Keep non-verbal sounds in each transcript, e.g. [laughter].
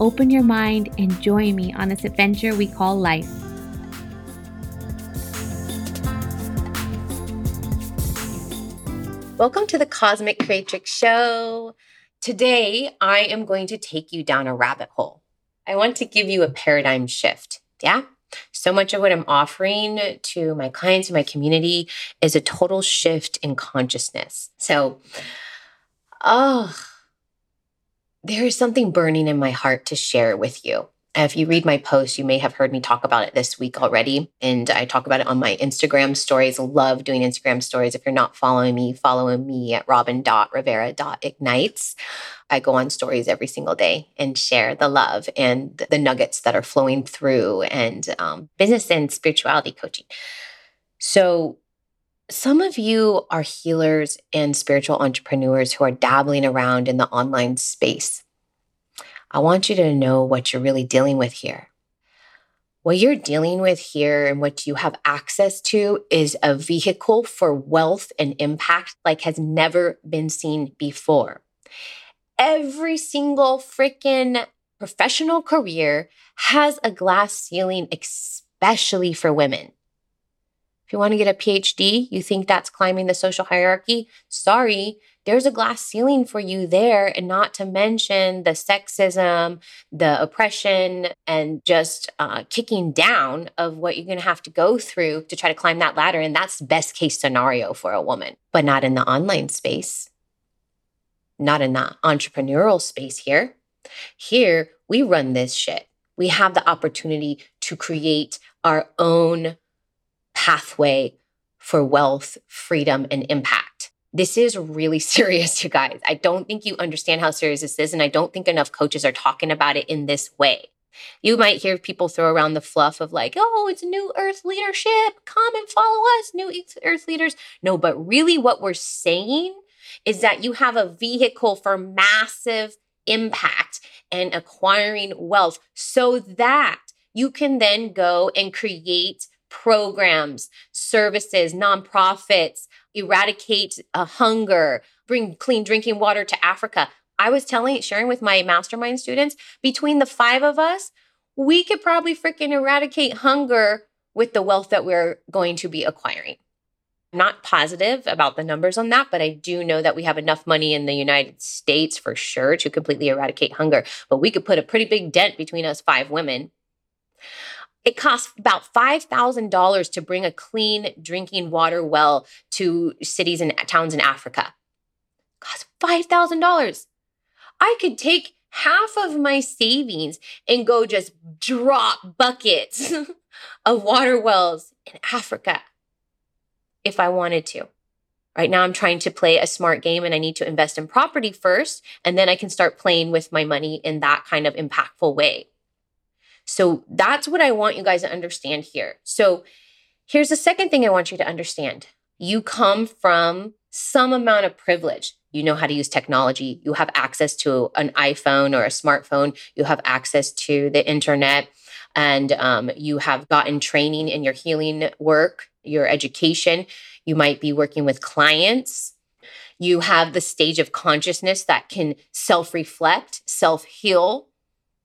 open your mind, and join me on this adventure we call life. Welcome to the Cosmic Creatrix Show. Today, I am going to take you down a rabbit hole. I want to give you a paradigm shift. Yeah? So much of what I'm offering to my clients and my community is a total shift in consciousness. So, oh, there is something burning in my heart to share with you. If you read my post, you may have heard me talk about it this week already. And I talk about it on my Instagram stories. Love doing Instagram stories. If you're not following me, follow me at robin.rivera.ignites. I go on stories every single day and share the love and the nuggets that are flowing through and um, business and spirituality coaching. So, some of you are healers and spiritual entrepreneurs who are dabbling around in the online space. I want you to know what you're really dealing with here. What you're dealing with here and what you have access to is a vehicle for wealth and impact like has never been seen before. Every single freaking professional career has a glass ceiling, especially for women. If you want to get a PhD, you think that's climbing the social hierarchy? Sorry, there's a glass ceiling for you there. And not to mention the sexism, the oppression, and just uh, kicking down of what you're going to have to go through to try to climb that ladder. And that's best case scenario for a woman, but not in the online space, not in the entrepreneurial space here. Here, we run this shit. We have the opportunity to create our own pathway for wealth, freedom, and impact. This is really [laughs] serious, you guys. I don't think you understand how serious this is. And I don't think enough coaches are talking about it in this way. You might hear people throw around the fluff of like, oh, it's new earth leadership. Come and follow us, new earth leaders. No, but really what we're saying is that you have a vehicle for massive impact and acquiring wealth so that you can then go and create programs, services, nonprofits, eradicate uh, hunger, bring clean drinking water to Africa. I was telling, sharing with my mastermind students, between the five of us, we could probably freaking eradicate hunger with the wealth that we're going to be acquiring. I'm not positive about the numbers on that, but I do know that we have enough money in the United States for sure to completely eradicate hunger. But we could put a pretty big dent between us five women. It costs about $5,000 to bring a clean drinking water well to cities and towns in Africa. It costs $5,000. I could take half of my savings and go just drop buckets [laughs] of water wells in Africa if I wanted to. Right now, I'm trying to play a smart game and I need to invest in property first, and then I can start playing with my money in that kind of impactful way. So that's what I want you guys to understand here. So here's the second thing I want you to understand you come from some amount of privilege. You know how to use technology. You have access to an iPhone or a smartphone. You have access to the internet. And um, you have gotten training in your healing work, your education. You might be working with clients. You have the stage of consciousness that can self reflect, self heal,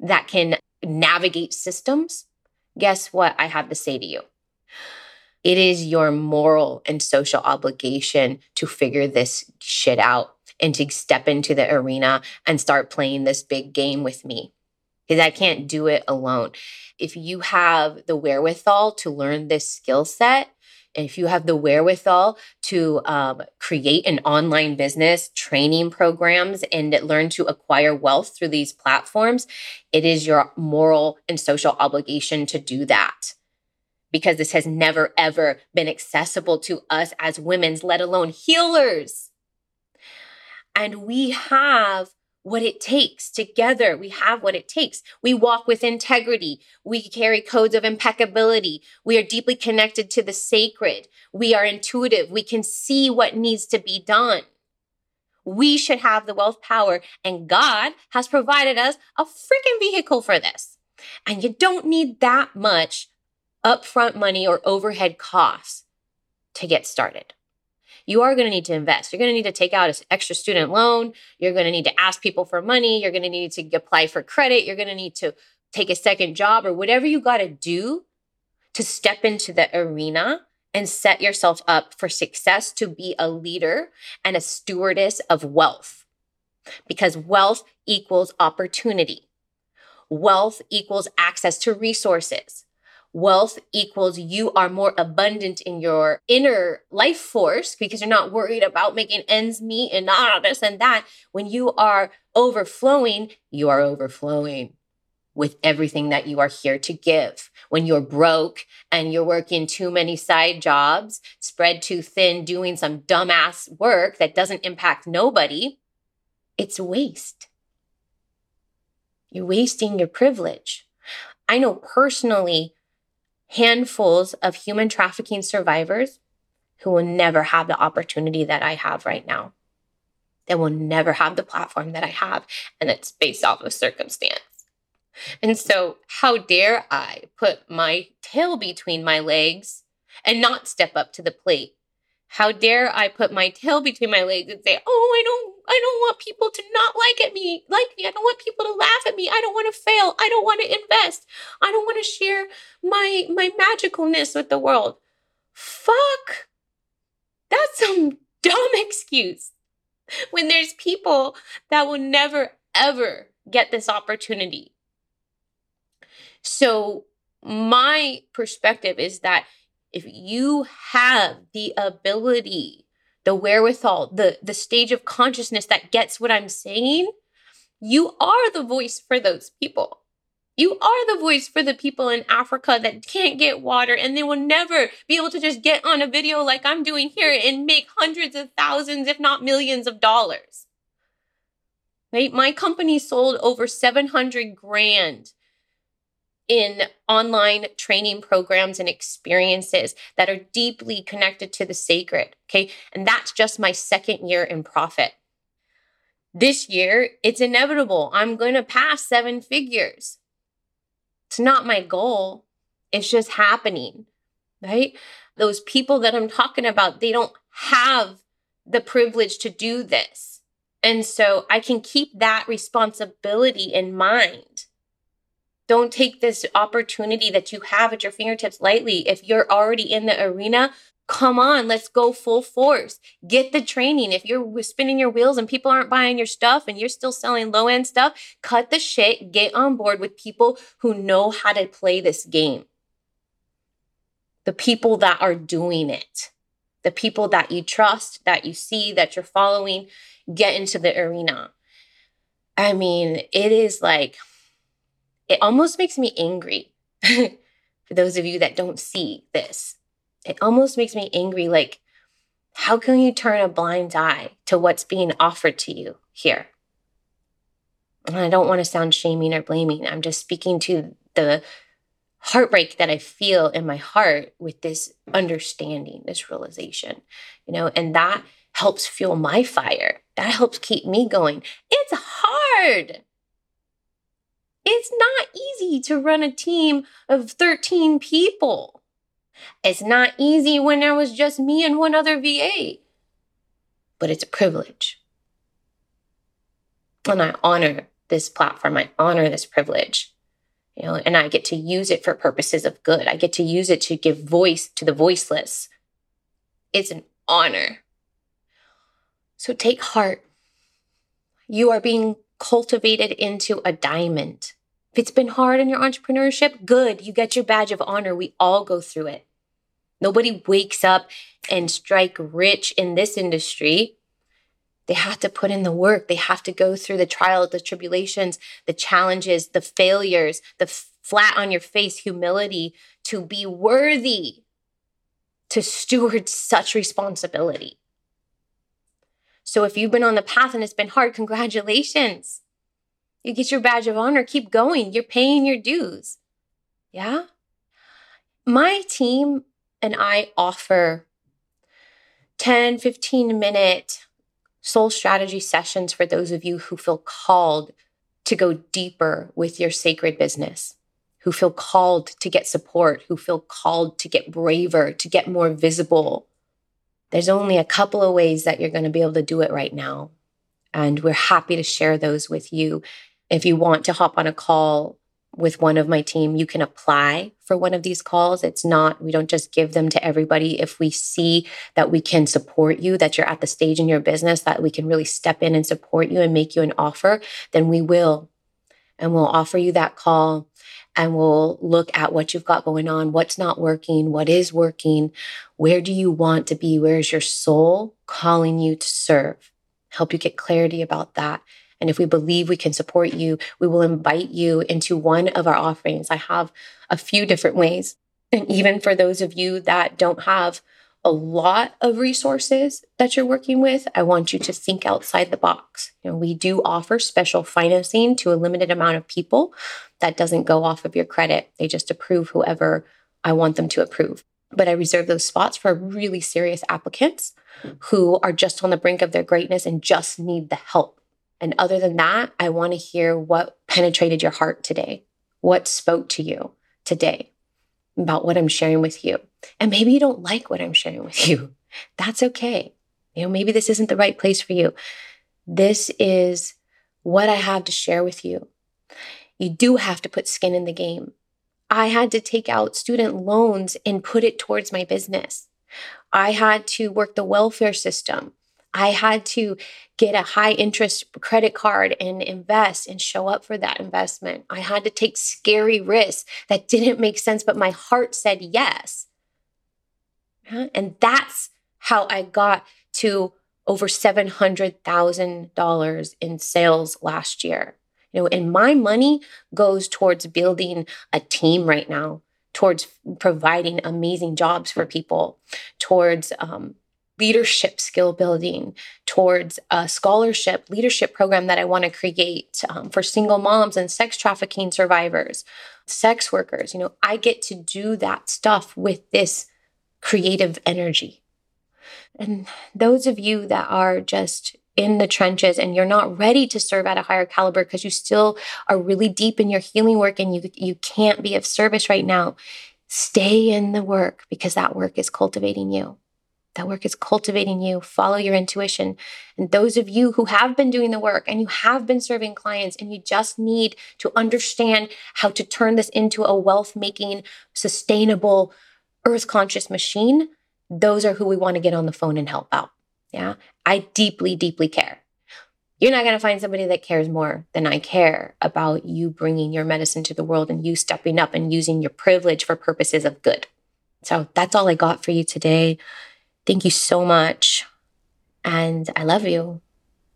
that can navigate systems, guess what I have to say to you? It is your moral and social obligation to figure this shit out and to step into the arena and start playing this big game with me. Because I can't do it alone. If you have the wherewithal to learn this skill set, if you have the wherewithal to um, create an online business, training programs, and learn to acquire wealth through these platforms, it is your moral and social obligation to do that. Because this has never, ever been accessible to us as women's, let alone healers. And we have what it takes. Together, we have what it takes. We walk with integrity. We carry codes of impeccability. We are deeply connected to the sacred. We are intuitive. We can see what needs to be done. We should have the wealth power, and God has provided us a freaking vehicle for this. And you don't need that much upfront money or overhead costs to get started you are going to need to invest. You're going to need to take out an extra student loan. You're going to need to ask people for money. You're going to need to apply for credit. You're going to need to take a second job or whatever you got to do to step into the arena and set yourself up for success to be a leader and a stewardess of wealth. Because wealth equals opportunity. Wealth equals access to resources wealth equals you are more abundant in your inner life force because you're not worried about making ends meet and all this and that. When you are overflowing, you are overflowing with everything that you are here to give. When you're broke and you're working too many side jobs, spread too thin, doing some dumbass work that doesn't impact nobody, it's waste. You're wasting your privilege. I know personally handfuls of human trafficking survivors who will never have the opportunity that I have right now. They will never have the platform that I have, and it's based off of circumstance. And so, how dare I put my tail between my legs and not step up to the plate how dare I put my tail between my legs and say, "Oh, I don't I don't want people to not like at me, like me. I don't want people to laugh at me. I don't want to fail. I don't want to invest. I don't want to share my my magicalness with the world." Fuck. That's some [laughs] dumb excuse. When there's people that will never ever get this opportunity. So, my perspective is that if you have the ability, the wherewithal, the, the stage of consciousness that gets what I'm saying, you are the voice for those people. You are the voice for the people in Africa that can't get water and they will never be able to just get on a video like I'm doing here and make hundreds of thousands, if not millions of dollars. Right? My company sold over 700 grand in online training programs and experiences that are deeply connected to the sacred. Okay. And that's just my second year in profit. This year, it's inevitable. I'm going to pass seven figures. It's not my goal, it's just happening, right? Those people that I'm talking about, they don't have the privilege to do this. And so I can keep that responsibility in mind don't take this opportunity that you have at your fingertips lightly. If you're already in the arena, come on, let's go full force. Get the training. If you're spinning your wheels and people aren't buying your stuff and you're still selling low end stuff, cut the shit, get on board with people who know how to play this game. The people that are doing it, the people that you trust, that you see, that you're following, get into the arena. I mean, it is like, it almost makes me angry. [laughs] For those of you that don't see this, it almost makes me angry. Like, how can you turn a blind eye to what's being offered to you here? And I don't want to sound shaming or blaming. I'm just speaking to the heartbreak that I feel in my heart with this understanding, this realization, you know, and that helps fuel my fire. That helps keep me going. It's hard. It's not easy to run a team of 13 people. It's not easy when there was just me and one other VA, but it's a privilege. And I honor this platform, I honor this privilege. You know, and I get to use it for purposes of good. I get to use it to give voice to the voiceless. It's an honor. So take heart. You are being cultivated into a diamond. If it's been hard in your entrepreneurship, good. You get your badge of honor. We all go through it. Nobody wakes up and strike rich in this industry. They have to put in the work. They have to go through the trials, the tribulations, the challenges, the failures, the flat on your face humility to be worthy to steward such responsibility. So if you've been on the path and it's been hard, congratulations. You get your badge of honor, keep going. You're paying your dues. Yeah. My team and I offer 10, 15 minute soul strategy sessions for those of you who feel called to go deeper with your sacred business, who feel called to get support, who feel called to get braver, to get more visible. There's only a couple of ways that you're going to be able to do it right now. And we're happy to share those with you. If you want to hop on a call with one of my team, you can apply for one of these calls. It's not, we don't just give them to everybody. If we see that we can support you, that you're at the stage in your business that we can really step in and support you and make you an offer, then we will. And we'll offer you that call and we'll look at what you've got going on, what's not working, what is working, where do you want to be, where's your soul calling you to serve, help you get clarity about that and if we believe we can support you, we will invite you into one of our offerings. I have a few different ways. And even for those of you that don't have a lot of resources that you're working with, I want you to think outside the box. You know, we do offer special financing to a limited amount of people that doesn't go off of your credit. They just approve whoever I want them to approve. But I reserve those spots for really serious applicants who are just on the brink of their greatness and just need the help. And other than that, I want to hear what penetrated your heart today. What spoke to you today about what I'm sharing with you. And maybe you don't like what I'm sharing with you. [laughs] That's okay. You know, maybe this isn't the right place for you. This is what I have to share with you. You do have to put skin in the game. I had to take out student loans and put it towards my business. I had to work the welfare system. I had to get a high interest credit card and invest and show up for that investment. I had to take scary risks that didn't make sense, but my heart said yes. And that's how I got to over $700,000 in sales last year. You know, and my money goes towards building a team right now, towards providing amazing jobs for people, towards um, leadership skill building towards a scholarship leadership program that I want to create um, for single moms and sex trafficking survivors, sex workers. You know, I get to do that stuff with this creative energy. And those of you that are just in the trenches and you're not ready to serve at a higher caliber because you still are really deep in your healing work and you you can't be of service right now stay in the work because that work is cultivating you that work is cultivating you. Follow your intuition. And those of you who have been doing the work and you have been serving clients and you just need to understand how to turn this into a wealth making, sustainable, earth conscious machine, those are who we want to get on the phone and help out. Yeah. I deeply, deeply care. You're not going to find somebody that cares more than I care about you bringing your medicine to the world and you stepping up and using your privilege for purposes of good. So that's all I got for you today. Thank you so much. And I love you.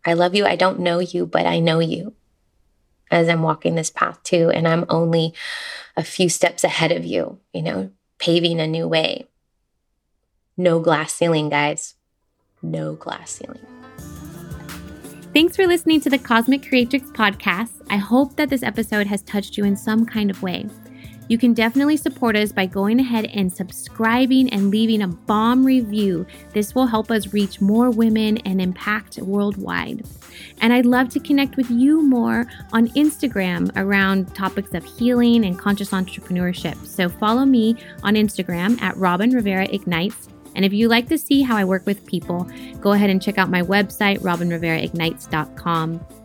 I love you. I don't know you, but I know you as I'm walking this path too. And I'm only a few steps ahead of you, you know, paving a new way. No glass ceiling, guys. No glass ceiling. Thanks for listening to the Cosmic Creatrix podcast. I hope that this episode has touched you in some kind of way. You can definitely support us by going ahead and subscribing and leaving a bomb review. This will help us reach more women and impact worldwide. And I'd love to connect with you more on Instagram around topics of healing and conscious entrepreneurship. So follow me on Instagram at Robin Rivera Ignites. And if you like to see how I work with people, go ahead and check out my website, robinriveraignites.com.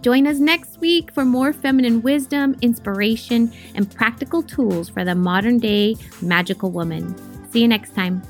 Join us next week for more feminine wisdom, inspiration, and practical tools for the modern day magical woman. See you next time.